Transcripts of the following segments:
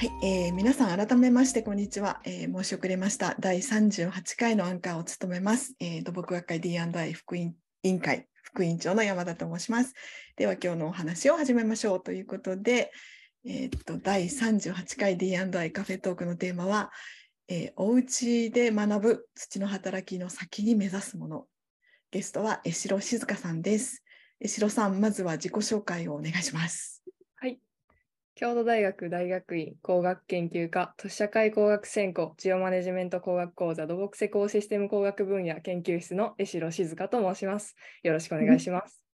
はい、えー皆さん改めましてこんにちは、えー申し遅れました。第38回のアンカーを務めます、えー土木学会 D&I 副委員会副委員長の山田と申します。では今日のお話を始めましょうということで、えーっと第38回 D&I カフェトークのテーマは、えーお家で学ぶ土の働きの先に目指すもの。ゲストは江代静香さんです。江代さんまずは自己紹介をお願いします。京都大学大学院工学研究科都市社会工学専攻ジオマネジメント工学講座土木施工システム工学分野研究室の江代静香と申します。よろしくお願いします。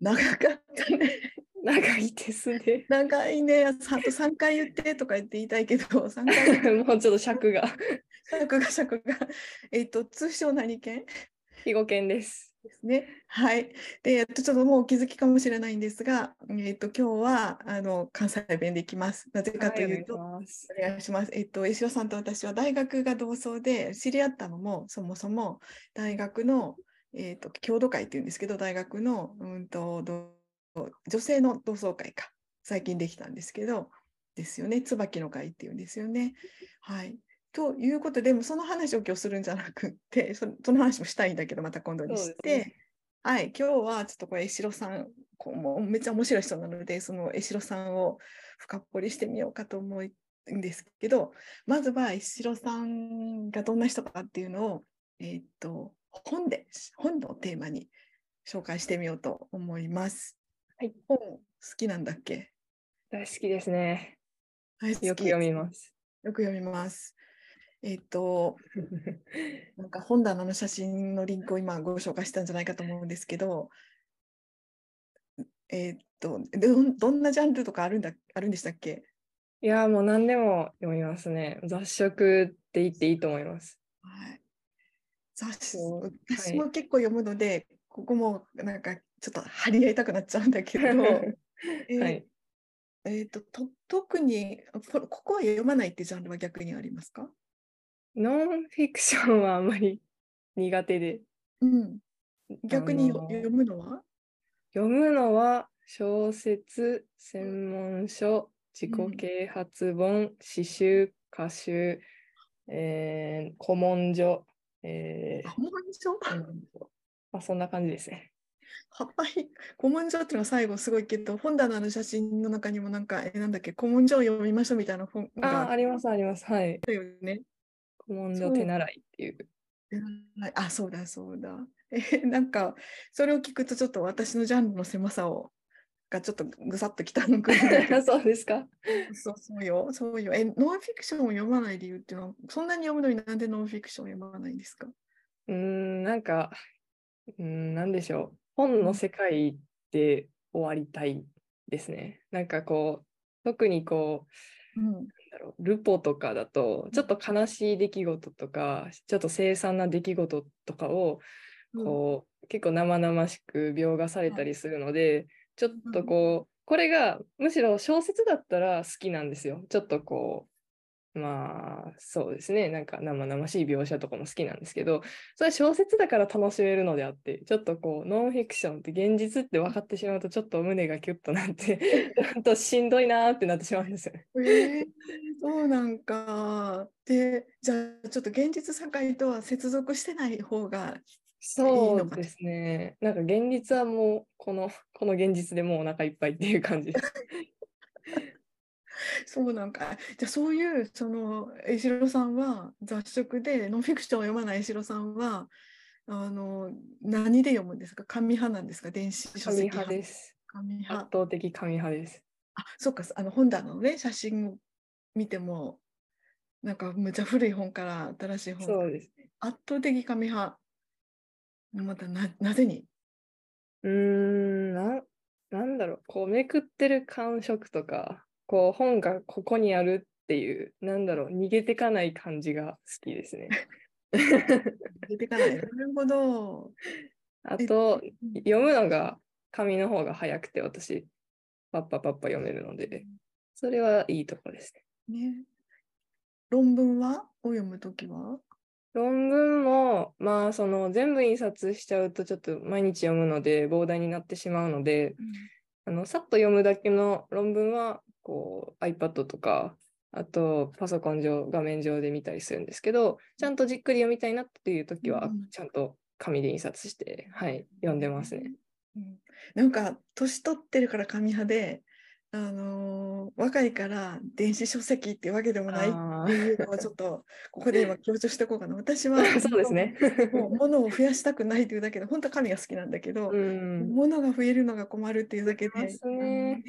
長かったね 長いですね。長いね、あと3回言ってとか言って言いたいけど、3回もうちょっと尺が。尺が尺が。えっと、通称何県？肥後県です。ですね。はい。で、えっと、ちょっともうお気づきかもしれないんですが、えっと、今日はあの関西弁でいきます。なぜかというと、はいお願いします。えっと、石尾さんと私は大学が同窓で知り合ったのも、そもそも大学の、えっと、郷土会っていうんですけど、大学の、うんと、ど女性の同窓会か、最近できたんですけど、ですよね。椿の会っていうんですよね。はい。ということで、もうその話を今日するんじゃなくって、そその話もしたいんだけど、また今度にして、ねはい、今日はちょっとこれ、江代さん、こうもうめっちゃ面白い人なので、その江代さんを深掘りしてみようかと思うんですけど、まずは江代さんがどんな人かっていうのを、えーっと、本で、本のテーマに紹介してみようと思います。はい。本好きなんだっけ？大好きですね。よく読みます。よく読みます。えーっと、なんか本棚の写真のリンクを今ご紹介したんじゃないかと思うんですけど、えーっとどん、どんなジャンルとかあるんだあるんでしたっけ？いやーもう何でも読みますね。雑食って言っていいと思います。はい。雑誌私も結構読むので、ここもなんかちょっと張り合いたくなっちゃうんだけど、え ーはい。えーっとと特にこここは読まないってジャンルは逆にありますか？ノンフィクションはあんまり 苦手で。うん。逆に読むのは？読むのは小説、専門書、自うん己啓発本、詩集、歌集、えー古文書、えー古文書？あ、そんな感じですね。はい。古文書っていうのは最後すごいけど、本棚の写真の中にもなんか、えなんだっけ、古文書を読みましょうみたいな本あがあ、あります、あります。はい。たよね。古文書手習いっていう。はいあ、そうだ、そうだ。え、なんか、それを聞くとちょっと私のジャンルの狭さを、がちょっとぐさっときたのくらい そうですか。そうそうよ、そうよ。え、ノンフィクションを読まない理由っていうのは、そんなに読むのになんでノンフィクションを読まないんですか？うーん、なんか、うーん、なんでしょう。本の世界で終わりたいですね。なんかこう、特にこう、うん。なんだろうルポとかだとちょっと悲しい出来事とかちょっと凄惨な出来事とかをこう、結構生々しく描画されたりするので、ちょっとこうこれがむしろ小説だったら好きなんですよ。ちょっとこうまあそうですねなんか生々しい描写とかも好きなんですけどそれは小説だから楽しめるのであってちょっとこうノンフィクションって現実って分かってしまうとちょっと胸がキュッとなって ちょっとしんどいなーってなってしまうんですよね。えーそうなんか。で、じゃあちょっと現実社会とは接続してない方がそうのかですね。なんか現実はもうこのこの現実でもうお腹いっぱいっていう感じです。そうなんか。じゃあそういう、その、江代さんは雑食で、ノンフィクションを読まない江代さんは、あの、何で読むんですか？紙派なんですか？電子書紙籍派です。紙圧派。倒的紙派です。あ、そっか、あの本棚のね、写真を見ても、なんかむちゃ古い本から新しい本そうです。圧倒的紙派。またな、なぜに？うーんな、なんだろう、こうめくってる感触とか、こう本がここにあるっていう、なんだろう、逃げてかない感じが好きですね。出てかない。なるほど。えあと、うん読むのが紙の方が早くて私、パッパパッパ読めるので、それはいいところですね。ね。論文は？を読むときは？論文も、まあ、その全部印刷しちゃうとちょっと毎日読むので膨大になってしまうので、あのさっと読むだけの論文はこう iPad とかあとパソコン上、画面上で見たりするんですけど、ちゃんとじっくり読みたいなっていう時は、うんちゃんと紙で印刷して、はい、読んでますね。うんなんか年取ってるから紙派で、あのー若いから電子書籍っていうわけでもないあっていうのをちょっとここで今強調しておこうかな。私はー そうですね。もう物を増やしたくないというだけで本当は紙が好きなんだけど、うん。物が増えるのが困るっていうだけで、ね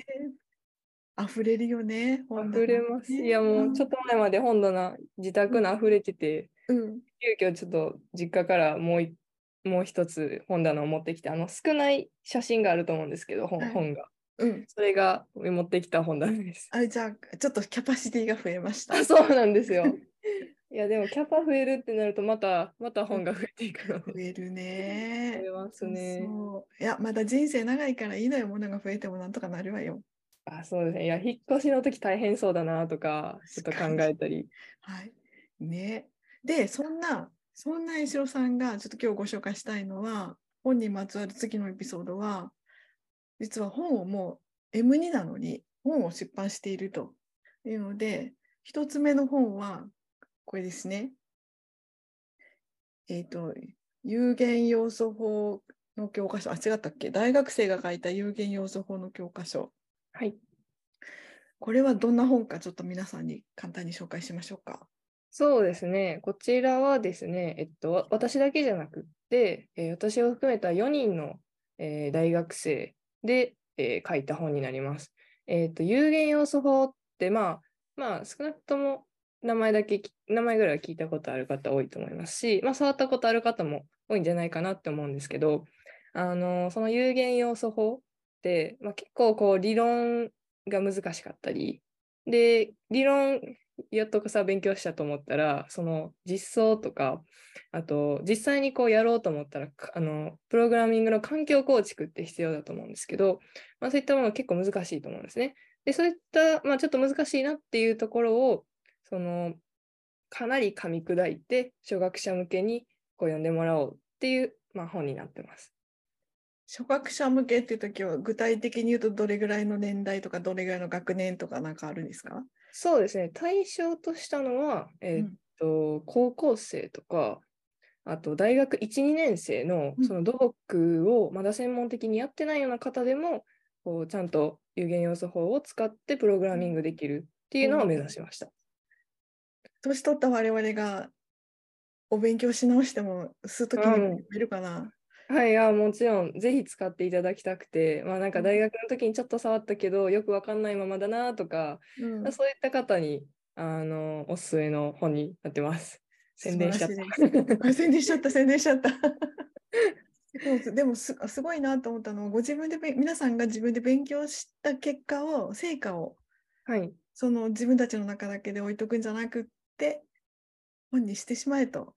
溢れるよね。本棚溢れます。いやもうちょっと前まで本棚自宅の溢れてて、うん、急遽ちょっと実家からもういもう一つ本棚を持ってきて、あの少ない写真があると思うんですけど、本,、はい本が。うん。それが持ってきた本棚です。あじゃあちょっとキャパシティが増えました。あそうなんですよ。いやでもキャパ増えるってなるとまたまた本が増えていくので。増える 増ねえ。ますね。そういやまだ人生長いからいいのよ物が増えてもなんとかなるわよ。あそうですね。いや引っ越しの時大変そうだなとかちょっと考えたり。はい。ね。でそんなそんな江代さんがちょっと今日ご紹介したいのは本にまつわる次のエピソードは実は本をもう M2 なのに本を出版しているというので一つ目の本はこれですね。えっ、と有限要素法の教科書あ違ったっけ？大学生が書いた有限要素法の教科書はい。これはどんな本かちょっと皆さんに簡単に紹介しましょうか。そうですね。こちらはですね、えっと、私だけじゃなくって、えー私を含めた4人の、えー大学生で、えー書いた本になります。えっと、有限要素法って、まあ、まあ、少なくとも名前だけ、名前ぐらいは聞いたことある方多いと思いますし、まあ、触ったことある方も多いんじゃないかなって思うんですけど、あの、その有限要素法、まあ、結構こう理論が難しかったり、で、理論やっとさ勉強したと思ったらその実装とかあと実際にこうやろうと思ったらあのプログラミングの環境構築って必要だと思うんですけど、まあ、そういったもの結構難しいと思うんですね。でそういった、まあ、ちょっと難しいなっていうところをそのかなり噛み砕いて初学者向けにこう読んでもらおうっていう、まあ、本になってます。初学者向けっていう時は具体的に言うとどれぐらいの年代とかどれぐらいの学年とかなんかあるんですか、そうですね。対象としたのは、えーっと高校生とかあと大学1、2年生のうん。その土木をまだ専門的にやってないような方でもこうちゃんと有限要素法を使ってプログラミングできるっていうのを目指しました。年取った我々がお勉強し直してもするときにいるかな、はい、いやもちろんぜひ使っていただきたくて、まあなんか大学の時にちょっと触ったけどよくわかんないままだなとか、うんそういった方にあのおすすめの本になってます。宣伝しちゃっ素た。宣伝しちゃった宣伝しちゃったでもすすごいなと思ったのはご自分でべ皆さんが自分で勉強した結果を成果をはい、その自分たちの中だけで置いとくんじゃなくって本にしてしまえと。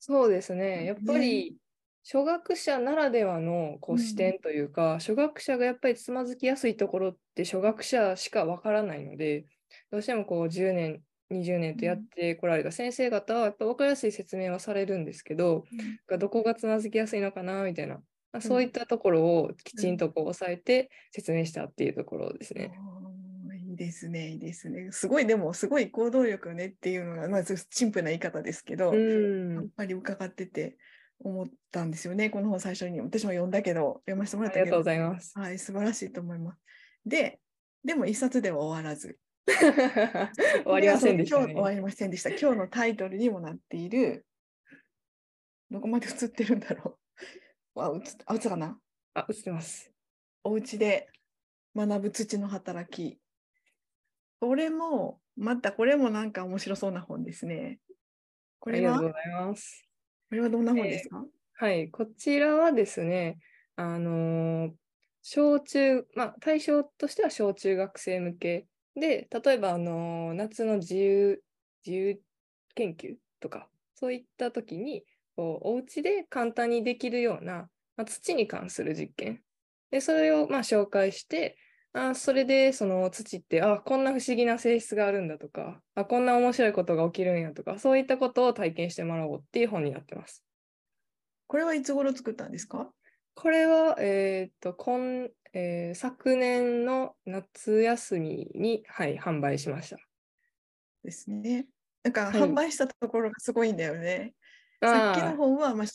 そうですね。やっぱねり初学者ならではのこうんう視点というか、初学者がやっぱりつまずきやすいところって初学者しかわからないので、どうしてもこう10年、20年とやってこられた先生方はやっぱ分かりやすい説明はされるんですけど、がどこがつまずきやすいのかなみたいな、まあ、そういったところをきちんとこう押さえて説明したっていうところですね。いいですね、いいですね。すごい、でも、すごい行動力ねっていうのが、まずシンプルな言い方ですけど、うやっん、ぱり伺ってて思ったんですよね。この本最初に私も読んだけど、読ませてもらったけどありがとうご、ざいます。はい、素晴らしいと思います。で、でも一冊では終わらず、終わりませんでしたね今日終。わりませんでした。今日のタイトルにもなっている、どこまで映ってるんだろう。わ、映っあ、映ったかな？あ、映ってます。お家で学ぶ土の働き。これも、またこれもなんか面白そうな本ですね。これは？ありがとうございます。これはどんな本ですか、はい、こちらはですね、あのー小中、まあ、対象としては小中学生向けで、例えば、あのー夏の自由、自由研究とか、そういった時に、こうお家で簡単にできるような、まあ、土に関する実験。で、それをまあ紹介して、あそれでその土って、あこんな不思議な性質があるんだとか、あこんな面白いことが起きるんやとか、そういったことを体験してもらおうっていう本になってます。これはいつ頃作ったんですか？これは、えーっと、今、えー昨年の夏休みに、はい、販売しました。ですね。なんかはい販売したところがすごいんだよね。さっきの本はまあ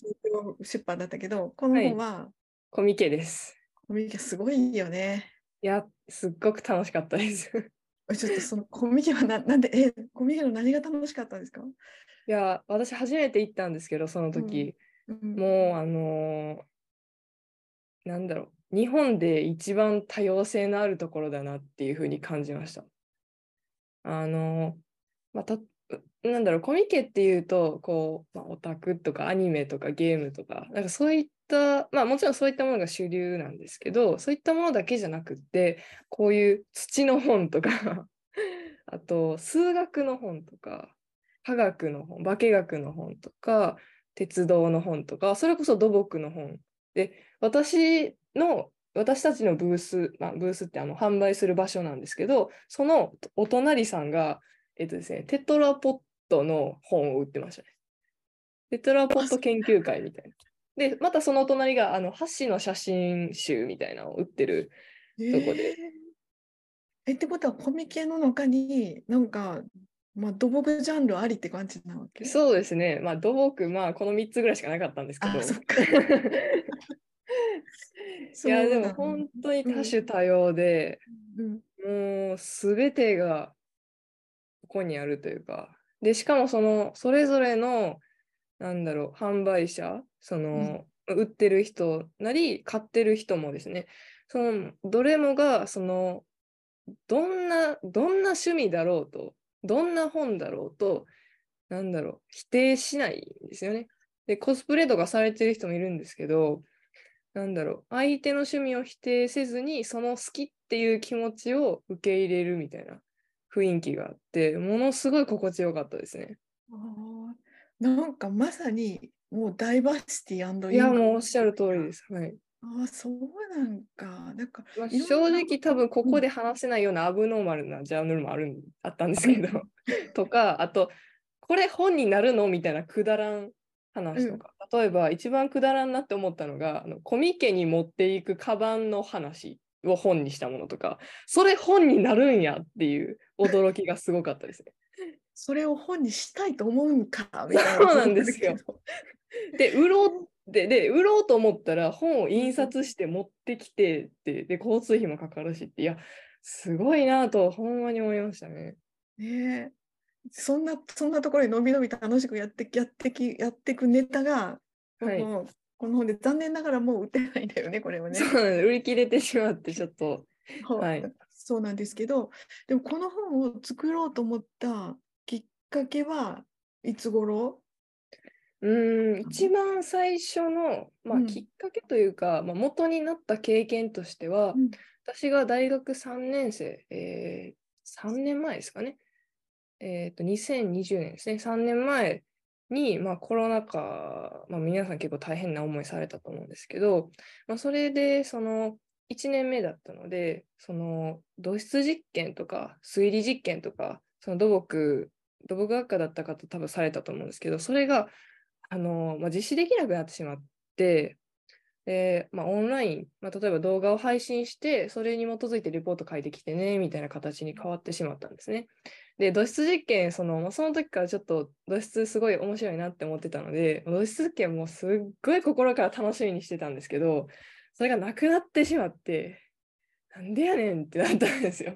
出版だったけど、この本はコミケです。コミケすごいよね。いや、すっごく楽しかったです。ちょっとそのコミケはななんで、え、コミケの何が楽しかったんですか、いや、私初めて行ったんですけど、その時、うん、もう、あのーなんだろう、日本で一番多様性のあるところだなっていうふうに感じました。あのーまあ、たなんだろう、コミケっていうと、こう、まあ、オタクとかアニメとかゲームとか、なんかそういった、まあもちろんそういったものが主流なんですけど、そういったものだけじゃなくって、こういう土の本とか、あと数学の本とか、科学の本、化学の本とか、鉄道の本とか、それこそ土木の本。で、私の、私たちのブース、まあ、ブースってあの販売する場所なんですけど、そのお隣さんが、えっとですね、テトラポットの本を売ってましたね。テトラポット研究会みたいな。で、またその隣が、あの、箸の写真集みたいなのを売ってる。どこで。えーえってことはコミケの中になんか、まあ、土木ジャンルありって感じなわけ？そうですね。まあ、土木、まあ、この3つぐらいしかなかったんですけど。あそっか。いや、でも本当に多種多様で、うん。もうすべてがここにあるというか、で、しかもその、それぞれの、なんだろう、販売者、その、売ってる人なり、買ってる人もですね、その、どれもが、その、どんな、どんな趣味だろうと、どんな本だろうと、なんだろう、否定しないんですよね。で、コスプレとかされてる人もいるんですけど、なんだろう、相手の趣味を否定せずに、その好きっていう気持ちを受け入れるみたいな雰囲気があって、ものすごい心地よかったですね。なんかまさにもうダイバーシティいや、もうおっしゃる通りです。はい。ああ、そうなんか。なんか、まあ、正直多分ここで話せないようなアブノーマルなジャンルもあるんあったんですけど、とか、あと、これ本になるのみたいなくだらん話とか、例えば一番くだらんなって思ったのが、あのコミケに持っていくカバンの話を本にしたものとか、それ本になるんやっていう驚きがすごかったですね。それを本にしたいと思うんかみたいな。そうなんですよ。で、売ろうで、で、売ろうと思ったら本を印刷して持ってきてって、で、交通費もかかるしって、いや、すごいなと、ほんまに思いましたね。ねえそんな、そんなところにのびのび楽しくやってやってき、やってくネタが、はいこの本で残念ながらもう売ってないんだよね、これはね。売り切れてしまって、ちょっと、そうはいそうなんですけど、でもこの本を作ろうと思ったかけはいつ頃？うーん、一番最初の、まあ、うんきっかけというか、まあ、元になった経験としては、うん私が大学3年生、えー、3年前ですかね。えっと、2020年ですね。3年前に、まあ、コロナ禍、まあ、皆さん結構大変な思いされたと思うんですけど、まあ、それで、その、1年目だったので、その、土質実験とか、推理実験とか、その土木、土木学科だった方多分されたと思うんですけど、それが、あの、まあ、実施できなくなってしまって、で、まあ、オンライン、まあ、例えば動画を配信して、それに基づいてレポート書いてきてね、みたいな形に変わってしまったんですね。で、土質実験、その、まあ、その時からちょっと土質すごい面白いなって思ってたので、土質実験もすっごい心から楽しみにしてたんですけど、それがなくなってしまって、なんでやねんってなったんですよ。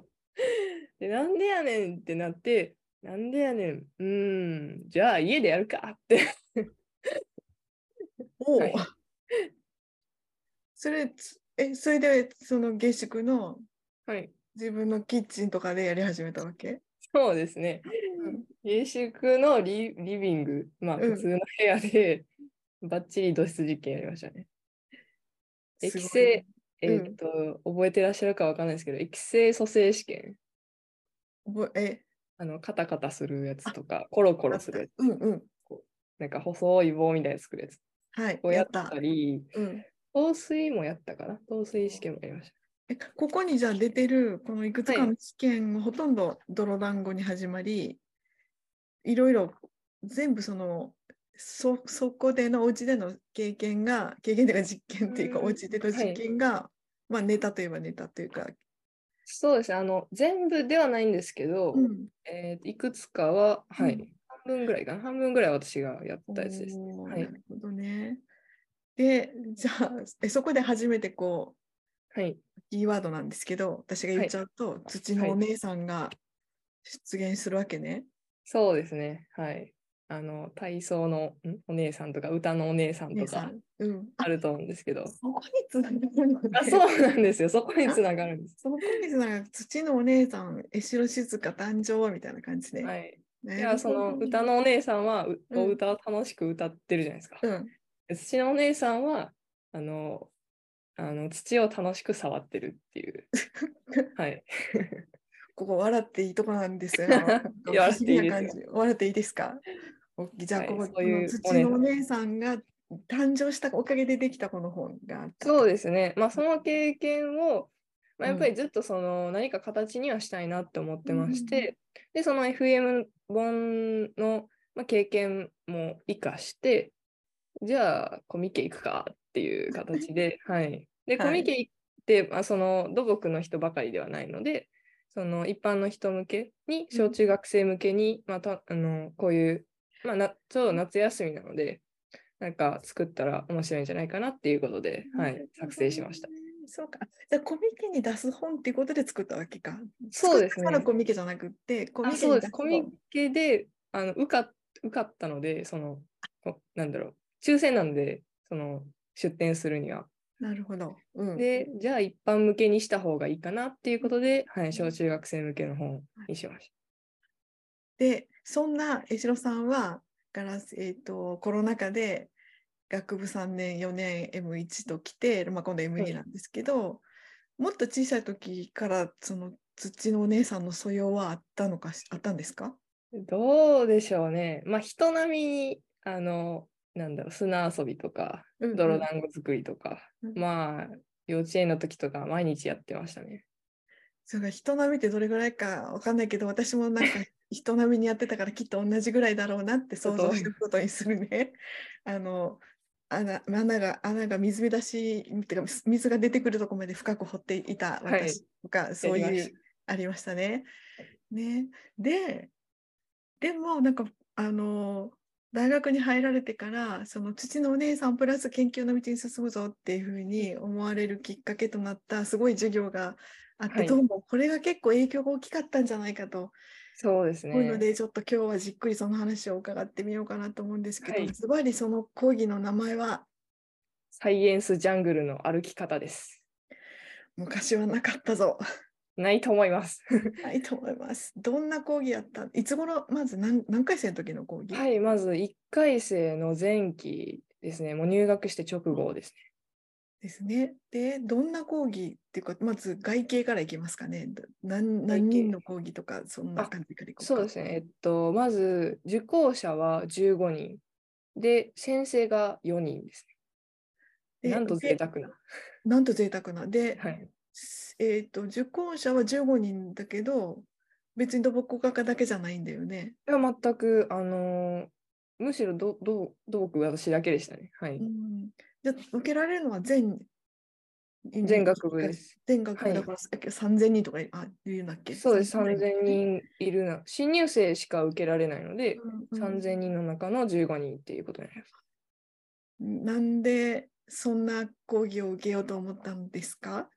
で、なんでやねんってなって、なんでやねん、うーん、じゃあ家でやるかって。おうはい。それ、つえ、それでその下宿のはい。自分のキッチンとかでやり始めたわけ、そうですね。うん下宿のリリビング、まあうん。普通の部屋で、ばっちり土質実験やりましたね。液性、えうん。ーっと、覚えてらっしゃるかわかんないですけど、液性組成試験、ぼえ、あの、カタカタするやつとか、コロコロするやつ、うんうん。なんか細い棒みたいなの作るやつはい、をやったた。り、うん、透水もやったかな？透水試験もやりました。えここにじゃあ出てるこのいくつかはいの試験、ほとんど泥団子に始まり、いろいろ全部そのそそこでのお家での経験が経験というか実験っていうか、うんお家での実験が、まあネタといえばネタというかそうですね。あの、全部ではないんですけど、うん。えーいくつかは、はい、うん半分ぐらいかな。半分ぐらい私がやったやつです。おーはいなるほどね。で、じゃあ、えそこで初めてこう、はい。キーワードなんですけど、私が言っちゃうと、土のお姉さんが出現するわけね。そうですね。はい。あの、体操のん？お姉さんとか、歌のお姉さんとか。ああると思うんですけど。そこにつながるのね。あ、そうなんですよ。そこにつながるんです。そこにつながる土のお姉さん、江代静香誕生みたいな感じで。はい。ねいや、その歌。のお姉さんは、ううんお歌を楽しく歌ってるじゃないですか。うん。で土のお姉さんは、あの、あの土を楽しく触ってるっていう。はい。ここ笑っていいとこなんですよ。いや笑っていいですよ笑っていいですか？おじゃあ、はいここ、そういうこの土のお姉さんが誕生したおかげでできたこの本が。そうですね。まあ、その経験を、まあ、やっぱうりずっとその何か形にはしたいなって思ってまして、で、その FM 本の、まあ、経験も生かして、じゃあコミケ行くかっていう形で、はい。で、はいコミケ行って、まあ、その土木の人ばかりではないので、その一般の人向けに、小中学生向けに、またあのこういう、まあ、なちょうど夏休みなので、なんか作ったら面白いんじゃないかなっていうことで、はい、作成しました。。そうか。じゃあコミケに出す本っていうことで作ったわけか。そうですねコミケじゃなくって、コミあケそうです。コミケであの受か受かったので、その、こなんだろう、抽選なんで、その出展するには。なるほど。うん、で、じゃあ一般向けにした方がいいかなっていうことで、はい、小中学生向けの本にしましで、そんな江代さんは、ガラスえー、とコロナ禍で学部3年、4年 M1 と来て、まあ、今度 M2 なんですけど、もっと小さい時からその土のお姉さんの素養はあったのかしあったんですか？た。どうでしょうね。まあ、人並みに、あの、なんだろう、砂遊びとか、うん泥団子作りとか、うん。まあ、幼稚園の時とか毎日やってましたね。それが人並みってどれぐらいかわかんないけど、私もなんか 人並みにやってたからきっと同じぐらいだろうなって想像していくことにするね。あの穴穴が穴が水浸しっていうか水が出てくるところまで深く掘っていたはい。私とか、そうやりましいうありましたね。ね。ででもなんかあの大学に入られてからその父のお姉さんプラス研究の道に進むぞっていうふうに思われるきっかけとなったすごい授業があって、はいどうもこれが結構影響が大きかったんじゃないかとそうですね。思うので、ちょっと今日はじっくりその話を伺ってみようかなと思うんですけど、はいズバリその講義の名前は？サイエンスジャングルの歩き方です。昔はなかったぞ。ないと思います。ないと思います。どんな講義やった？いつ頃、まず何何回生の時の講義、はい、まず1回生の前期ですね。もう入学して直後ですね。ですね。で、どんな講義っていうか、まず外形からいきますかね。ど何外何形人の講義とか、そんな感じからいこうか。そうですね。えっと、まず受講者は15人。で、先生が4人ですでね。なんと贅沢な。なんと贅沢な。で、はい。えっ、と、受講者は15人だけど、別に土木学科だけじゃないんだよね。いや全く、あのーむしろどど土木私だけでしたね。はい。うん、じゃあ受けられるのは全全学部です。全学部はいだから、3000人とかあいるんだっけ？そうです。3000 3000人？いるな。新入生しか受けられないので、うんうん3000人の中の15人っていうことになります。なんでそんな講義を受けようと思ったんですか、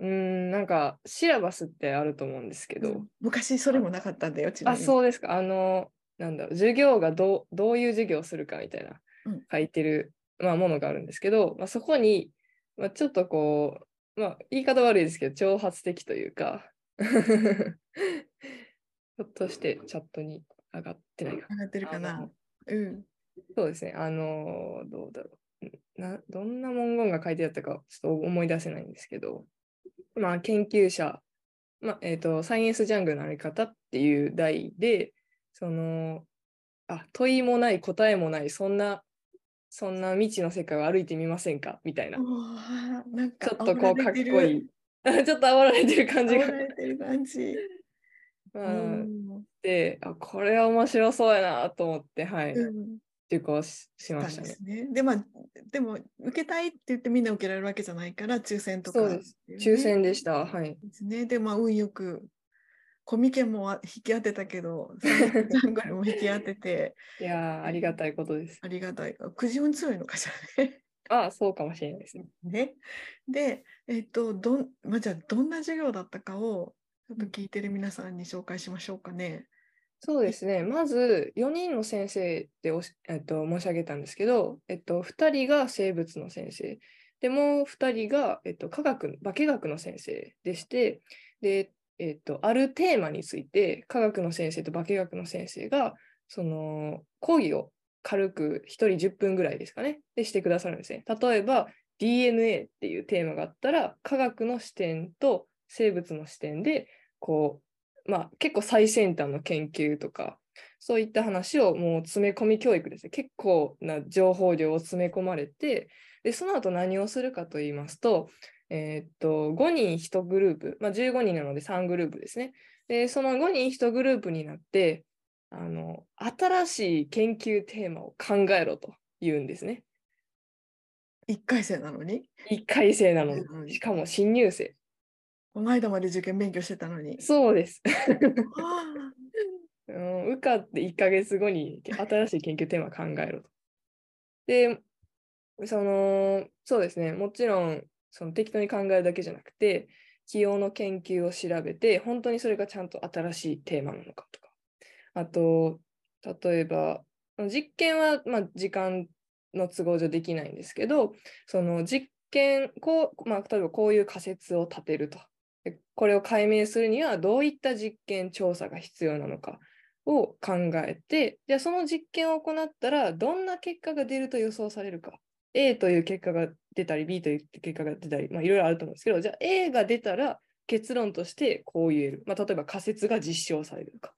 うーん、なんかシラバスってあると思うんですけど、うん昔それもなかったんだよ、あ。そうですか。あの、なんだろう、授業がどうどういう授業をするかみたいなうん書いてる、まあ、ものがあるんですけど、まあ、そこに、まあ、ちょっとこう、まあ、言い方悪いですけど、挑発的というか、ひょっとしてチャットに上がってないか上がってるかあなの。うん。そうですね。あのどうだろう。などんな文言が書いてあったかちょっと思い出せないんですけど、まあ、研究者、まあえーと、サイエンスジャングルのあり方っていう題で、その、あ、問いもない、答えもない、そんな、そんな未知の世界を歩いてみませんか？みたいな。なんかちょっとこうかっこいい。い。ちょっと煽られてる感じが煽。られてる感じ。ま うあんであ、これは面白そうやなと思って、はい。うんいうかししましたね。ですね。でまあでも受けたいって言ってみんな受けられるわけじゃないから抽選とか、そうです。抽選でした。はい。ですね。でまあ運よくコミケもあ引き当てたけど、3ジャングルも引き当てて、いやーありがたいことです。ありがたい。くじ運強いのかしらね。ああ、そうかもしれないですね。ね。で、えっと、どん、まあ、じゃあどんな授業だったかを、ちょっと聞いてる皆さんに紹介しましょうかね。そうですね。まず4人の先生でおし、えっと、申し上げたんですけど、えっと、2人が生物の先生。で、もう2人が、えっと、科学、化学の先生でして、で、えっと、あるテーマについて、科学の先生と化学の先生が、その、講義を軽く1人10分ぐらいですかね、でしてくださるんですね。例えば、DNA っていうテーマがあったら、科学の視点と生物の視点で、こう、まあ、結構最先端の研究とか、そういった話をもう詰め込み教育ですね。結構な情報量を詰め込まれて、で、その後何をするかと言いますと、えーっと、5人1グループ、まあ、15人なので3グループですね。で、その5人1グループになって、あの、新しい研究テーマを考えろと言うんですね。1回生なのに、1回生なのうんに、しかも新入生。この間まで受験勉強してたのに。そうです。あうん、受かって1ヶ月後に新しい研究テーマを考えろと。で、その、そうですね、もちろん、その適当に考えるだけじゃなくて、起用の研究を調べて、本当にそれがちゃんと新しいテーマなのかとか。あと、例えば、実験は、まあ、時間の都合上できないんですけど、その実験、こう、まあ、例えばこういう仮説を立てると。これを解明するにはどういった実験調査が必要なのかを考えて、じゃあその実験を行ったらどんな結果が出ると予想されるか。A という結果が出たり、B という結果が出たり、いろいろあると思うんですけど、じゃあ A が出たら結論としてこう言える。まあ例えば仮説が実証されるとか。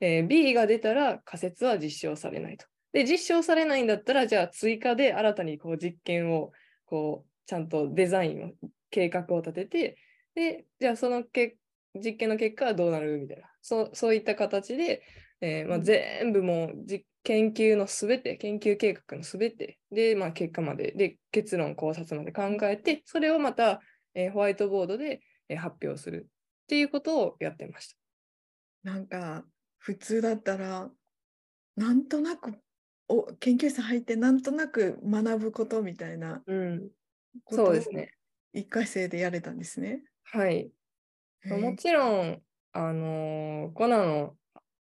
えー B が出たら仮説は実証されないと。で、実証されないんだったら、じゃあ追加で新たにこう実験をこうちゃんとデザインを、計画を立てて、で、じゃあそのけ実験の結果はどうなるみたいな、そうそういった形で、えーまあ、うん全部もうじ研究のすべて、研究計画のすべて、で、まあ、結果まで、で、結論、考察まで考えて、それをまた、えーホワイトボードで、えー発表するっていうことをやってました。なんか普通だったらなんとなくお研究室入ってなんとなく学ぶことみたいなうん、ことをそうですね。1回生でやれたんですね。はい。もちろん、あのーコナの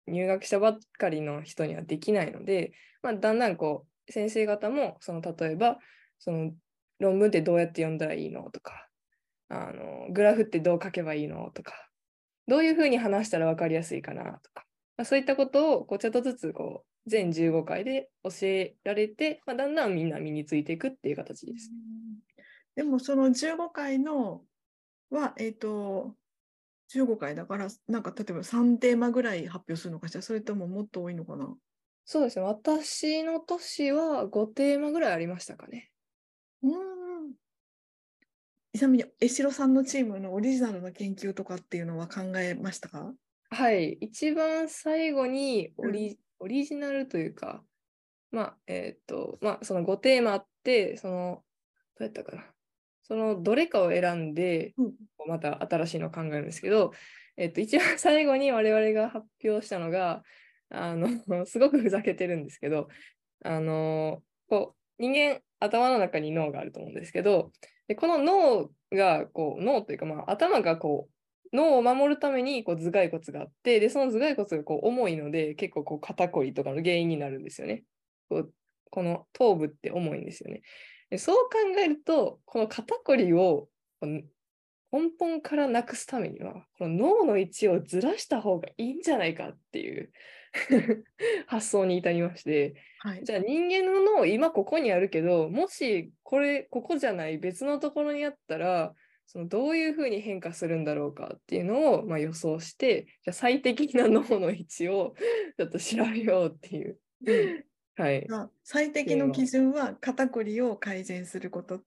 入学したばっかりの人にはできないので、まあ、だんだんこう先生方もその例えばその論文ってどうやって読んだらいいのとかあのグラフってどう書けばいいのとかどういうふうに話したら分かりやすいかなとか、まあ、そういったことをこうちょっとずつこう全15回で教えられて、まあ、だんだんみんな身についていくっていう形です。でもその15回のは、えっ、と、15回だから、なんか例えば3テーマぐらい発表するのかしら、それとももっと多いのかな？そうですね私の年は5テーマぐらいありましたかね。うーん。ちなみに、江代さんのチームのオリジナルの研究とかっていうのは考えましたか？はい、一番最後にオうんリ,、オリジナルというか、まあ、えーっと、まあ、その5テーマあって、その、どうやったかな？そのどれかを選んで、うんまた新しいのを考えるんですけど、えっと、一番最後に我々が発表したのが、あの、すごくふざけてるんですけど、あの、こう、人間、頭の中に脳があると思うんですけど、でこの脳が、こう、脳というか、まあ、頭がこう、脳を守るためにこう頭蓋骨があって、で、その頭蓋骨がこう重いので、結構こう肩こりとかの原因になるんですよね。こうこの頭部って重いんですよね。でそう考えると、この肩こりを根本からなくすためには、この脳の位置をずらした方がいいんじゃないかっていう 発想に至りまして、はい。じゃあ人間の脳今ここにあるけど、もしこれここじゃない別のところにあったら、そのどういうふうに変化するんだろうかっていうのをまあ予想して、じゃあ最適な脳の位置をちょっと調べようっていう。はい。が最適の基準は肩こりを改善することと、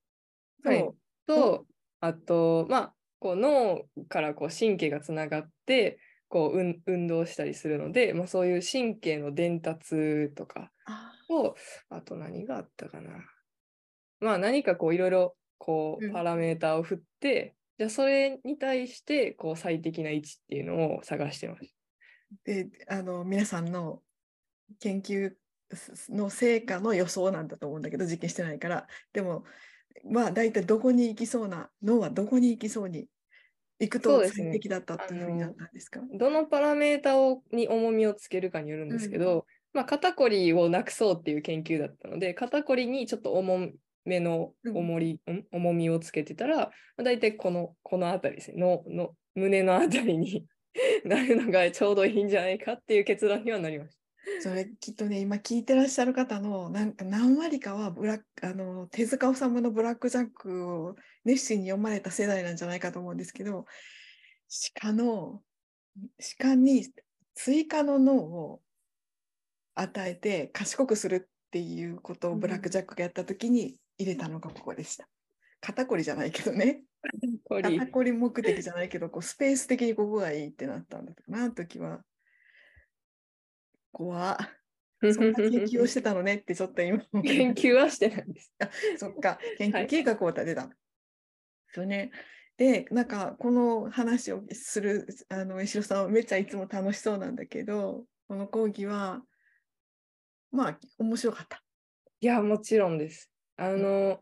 はい。と、あと、まあ、こう脳からこう神経がつながって、こう運運動したりするので、まあ、そういう神経の伝達とかをあと何があったかな。まあ何かこういろいろこうパラメーターを振って、うん、じゃあそれに対してこう最適な位置っていうのを探してます。であの皆さんの研究の成果の予想なんだと思うんだけど実験してないから。でもまあ大体どこに行きそうな脳はどこに行きそうに行くと最適だったというふうになったんですか、ね、どのパラメータをに重みをつけるかによるんですけど、うん、まあ、肩こりをなくそうっていう研究だったので肩こりにちょっと重めの重り、うん、重みをつけてたら、まあ、大体このこの辺りですね。のの胸の辺りに なるのがちょうどいいんじゃないかっていう結論にはなりました。それきっとね今聞いてらっしゃる方のなんか何割かはブラあの手塚治虫の「ブラック・ジャック」を熱心に読まれた世代なんじゃないかと思うんですけど鹿の鹿に追加の脳を与えて賢くするっていうことをブラック・ジャックがやった時に入れたのがここでした。肩こりじゃないけどね。肩こり目的じゃないけどこうスペース的にここがいいってなったんだな時は。怖そんな研究をしてたのねってちょっと今研究はしてないんです。あそっか、研究計画を立てた。はい、そうね。で、なんかこの話をするあの石野さんはめっちゃいつも楽しそうなんだけど、この講義はまあ面白かった。いや、もちろんです。あの、うん、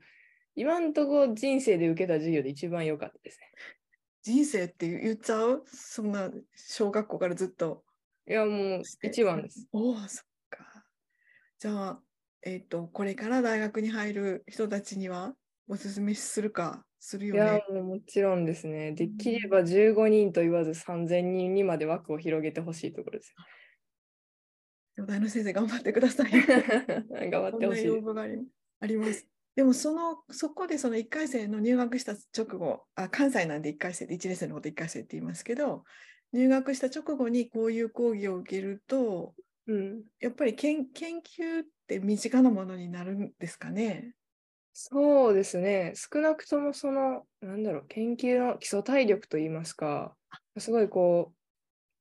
今んとこ人生で受けた授業で一番良かったですね。人生って言っちゃう？そんな小学校からずっと。いや、もう一番です。おお、そっか。じゃあ、えっ、ー、と、これから大学に入る人たちにはおすすめするか、するよね。いや、もうもちろんですね。できれば15人と言わず3000人にまで枠を広げてほしいところです。東大の先生、頑張ってください。頑張ってほしい。あります。でもそのそこでその1回生の入学した直後あ関西なんで1回生で1年生のこと1回生って言いますけど入学した直後にこういう講義を受けると、うん、やっぱり研研究って身近なものになるんですかね？そうですね。少なくともそのなんだろう研究の基礎体力といいますかすごいこ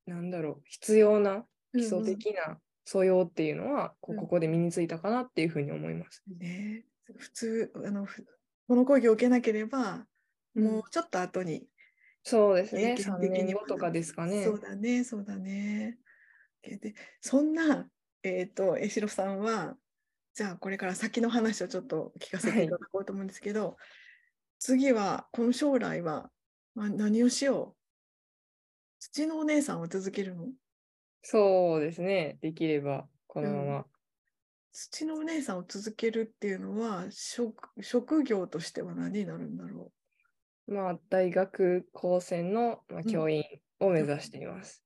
うなんだろう必要な基礎的な素養っていうのは、こここで身についたかなっていうふうに思います。ね、普通あのこの講義を受けなければ、もうちょっと後にそうですね。3年後とかですかね。そうだね、そうだね。でそんな、えっ、ー、と、江代さんは、じゃあこれから先の話をちょっと聞かせていただこうと思うんですけど、はい、次は、この将来は、まあ、何をしよう？土のお姉さんを続けるの？そうですね。できれば、このまま。うん、土のお姉さんを続けるっていうのは職、職業としては何になるんだろう？まあ、大学高専の、まあ、教員を目指しています、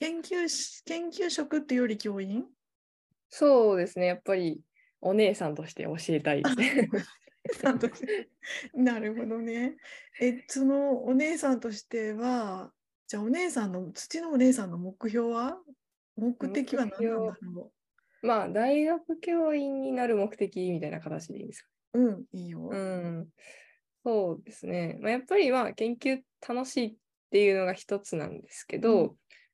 うん、研究研究職っていうより教員？そうですね、やっぱりお姉さんとして教えたいです ね。なるほどね。え、そのお姉さんとしては、じゃあお姉さんの、土のお姉さんの目標は？目的は何なんだろう？まあ、大学教員になる目的みたいな形でいいですかうん、いいよ。うん。そうですね。まあ、やっぱりまあ研究楽しいっていうのが一つなんですけど、うん、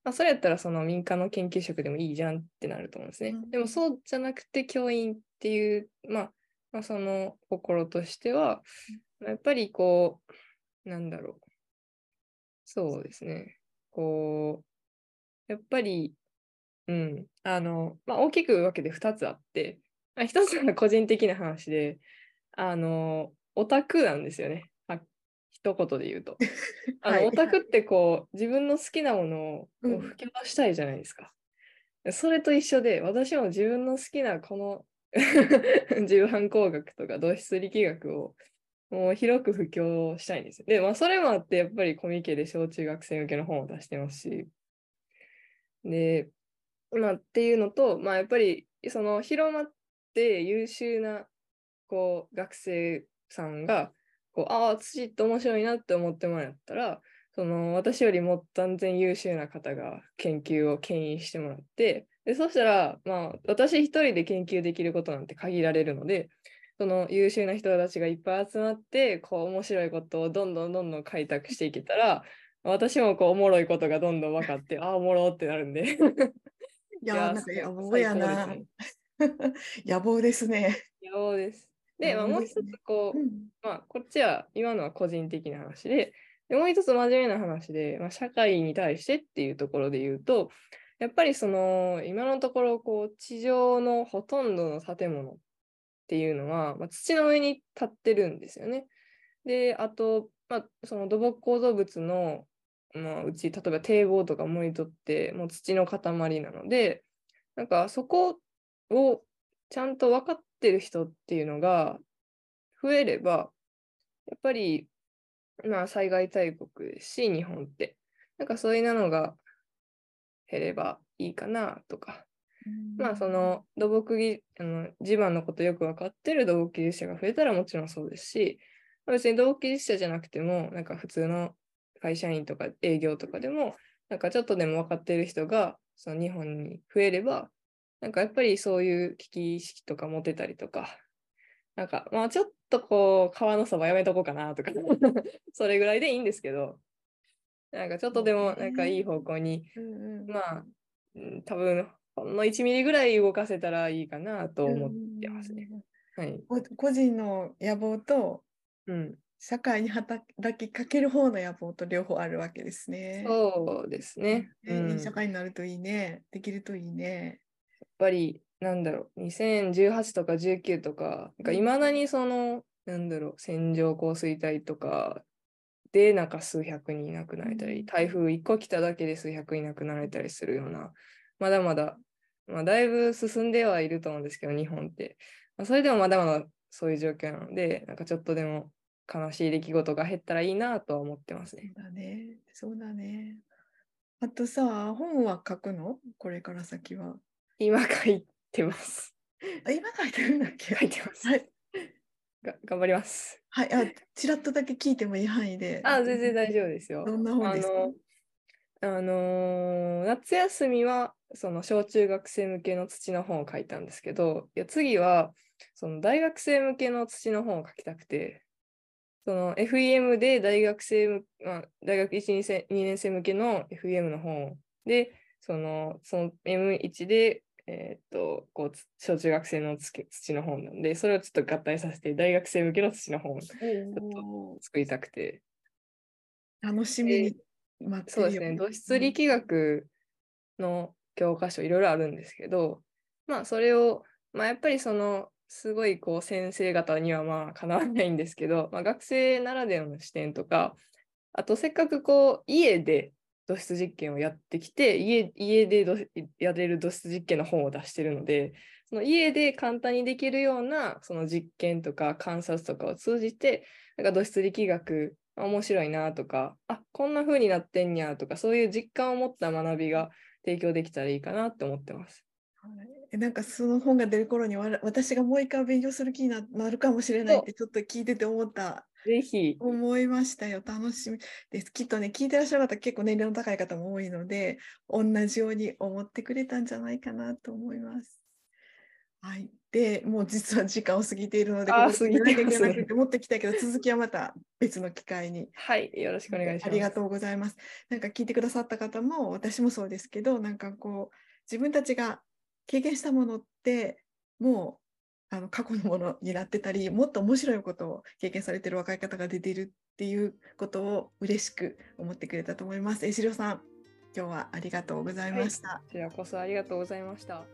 まあ、それやったらその民間の研究職でもいいじゃんってなると思うんですね。うん、でもそうじゃなくて教員っていう、まあ、まあ、その心としては、やっぱりこう、なんだろう。そうですね。こう、やっぱり、うん、あの、まあ、大きく分けて2つあって、まあ、1つは個人的な話で、あの、オタクなんですよね。一言で言うと。あの、はい、オタクってこう、自分の好きなものを吹き出したいじゃないですか。うん、それと一緒で、私も自分の好きなこの 重版工学とか同質力学をもう広く布教したいんですよ。で、まあ、それもあって、やっぱりコミケで小中学生向けの本を出してますし。で、まあ、っていうのと、まあ、やっぱり、その広まって優秀なこう学生さんがこうああ土って面白いなって思ってもらったらその私よりも断然優秀な方が研究を牽引してもらってでそしたら、まあ、私一人で研究できることなんて限られるのでその優秀な人たちがいっぱい集まってこう面白いことをどんどんどんどん開拓していけたら私もこうおもろいことがどんどん分かって、ああ、おもろってなるんで。いや、なんか最野望やな。最 野望ですね。野望です。で、まあ、もう一つこう、うんまあ、こっちは今のは個人的な話で、でもう一つ真面目な話で、まあ、社会に対してっていうところで言うと、やっぱりその今のところこう地上のほとんどの建物っていうのは、まあ、土の上に立ってるんですよね。で、あと、まあ、その土木構造物の、まあ、うち、例えば堤防とか森とって、もう土の塊なので、なんかそこをちゃんと分かってる人っていうのが増えれば、やっぱり、まあ、災害大国ですし、日本って。なんかそういうのが減ればいいかなとか。まあ、その土木技あの地盤のことよく分かってる土木技術者が増えたらもちろんそうですし、まあ別に土木技術者じゃなくても、なんか普通の会社員とか営業とかでも、なんかちょっとでも分かってる人がその日本に増えれば、なんかやっぱりそういう危機意識とか持てたりとか、なんかまあちょっとこう川のそばやめとこうかなとか、それぐらいでいいんですけど、なんかちょっとでもなんかいい方向にまあ、うん多分ほんの1ミリぐらい動かせたらいいかなと思ってますね。はい。こ個人の野望とうん。社会に働きかける方の野望と両方あるわけですね。そうですね。うねん、いい社会になるといいね。できるといいね。ぱり、なんだろう、2018とか19とか、なんか未だにその、なんだろう、線状降水帯とかで、なんか数百人亡くなれたり、うん台風1個来ただけで数百人亡くなられたりするような、まだまだ、まあ、だいぶ進んではいると思うんですけど、日本って。まあ、それでもまだまだそういう状況なので、なんかちょっとでも悲しい出来事が減ったらいいなとは思ってますね。そうだね。そうだね。あとさ、本は書くの？これから先は。今書いてます。あ今書いてるんだっけ？書いてます。はい。が頑張ります。はい。あ、ちらっとだけ聞いてもいい範囲で。あ、全然大丈夫ですよ。どんな本ですか？あの、あのー夏休みは、その小中学生向けの土の本を書いたんですけど、いや次は、その大学生向けの土の本を書きたくて、その FEM で大学生む、まあ、大学1、2, 生2年生向けの FEM の本で、そのその M1 で、えーっと、こう、つ小中学生のつけ土の本なんで、それをちょっと合体させて、大学生向けの土の本をおー。作りたくて、楽しみに待ってそうですね、土質力学の教科書いろいろあるんですけど、まあそれを、まあやっぱりその、すごいこう先生方にはまあかなわないんですけど、まあ、学生ならではの視点とか、あとせっかくこう家で土質実験をやってきて、家家でどやれる土質実験の本を出してるので、その家で簡単にできるようなその実験とか観察とかを通じて、なんか土質力学面白いなとか、あこんな風になってんやとか、そういう実感を持った学びが提供できたらいいかなって思ってます。はいえなんかその本が出る頃に私がもう一回勉強する気にななるかもしれないってちょっと聞いてて思ったぜひ、思いましたよ。楽しみ。ですきっとね聞いてらっしゃる方結構年齢の高い方も多いので同じように思ってくれたんじゃないかなと思います。はい、でもう実は時間を過ぎているのであ過ぎてます。なくて持ってきたけど続きはまた別の機会に。はい、よろしくお願いします。ありがとうございます。なんか聞いてくださった方も私もそうですけどなんかこう自分たちが経験したものってもうあの過去のものになってたりもっと面白いことを経験されてる若い方が出ているっていうことを嬉しく思ってくれたと思います。えしろさん今日はありがとうございました。こちらこそありがとうございました。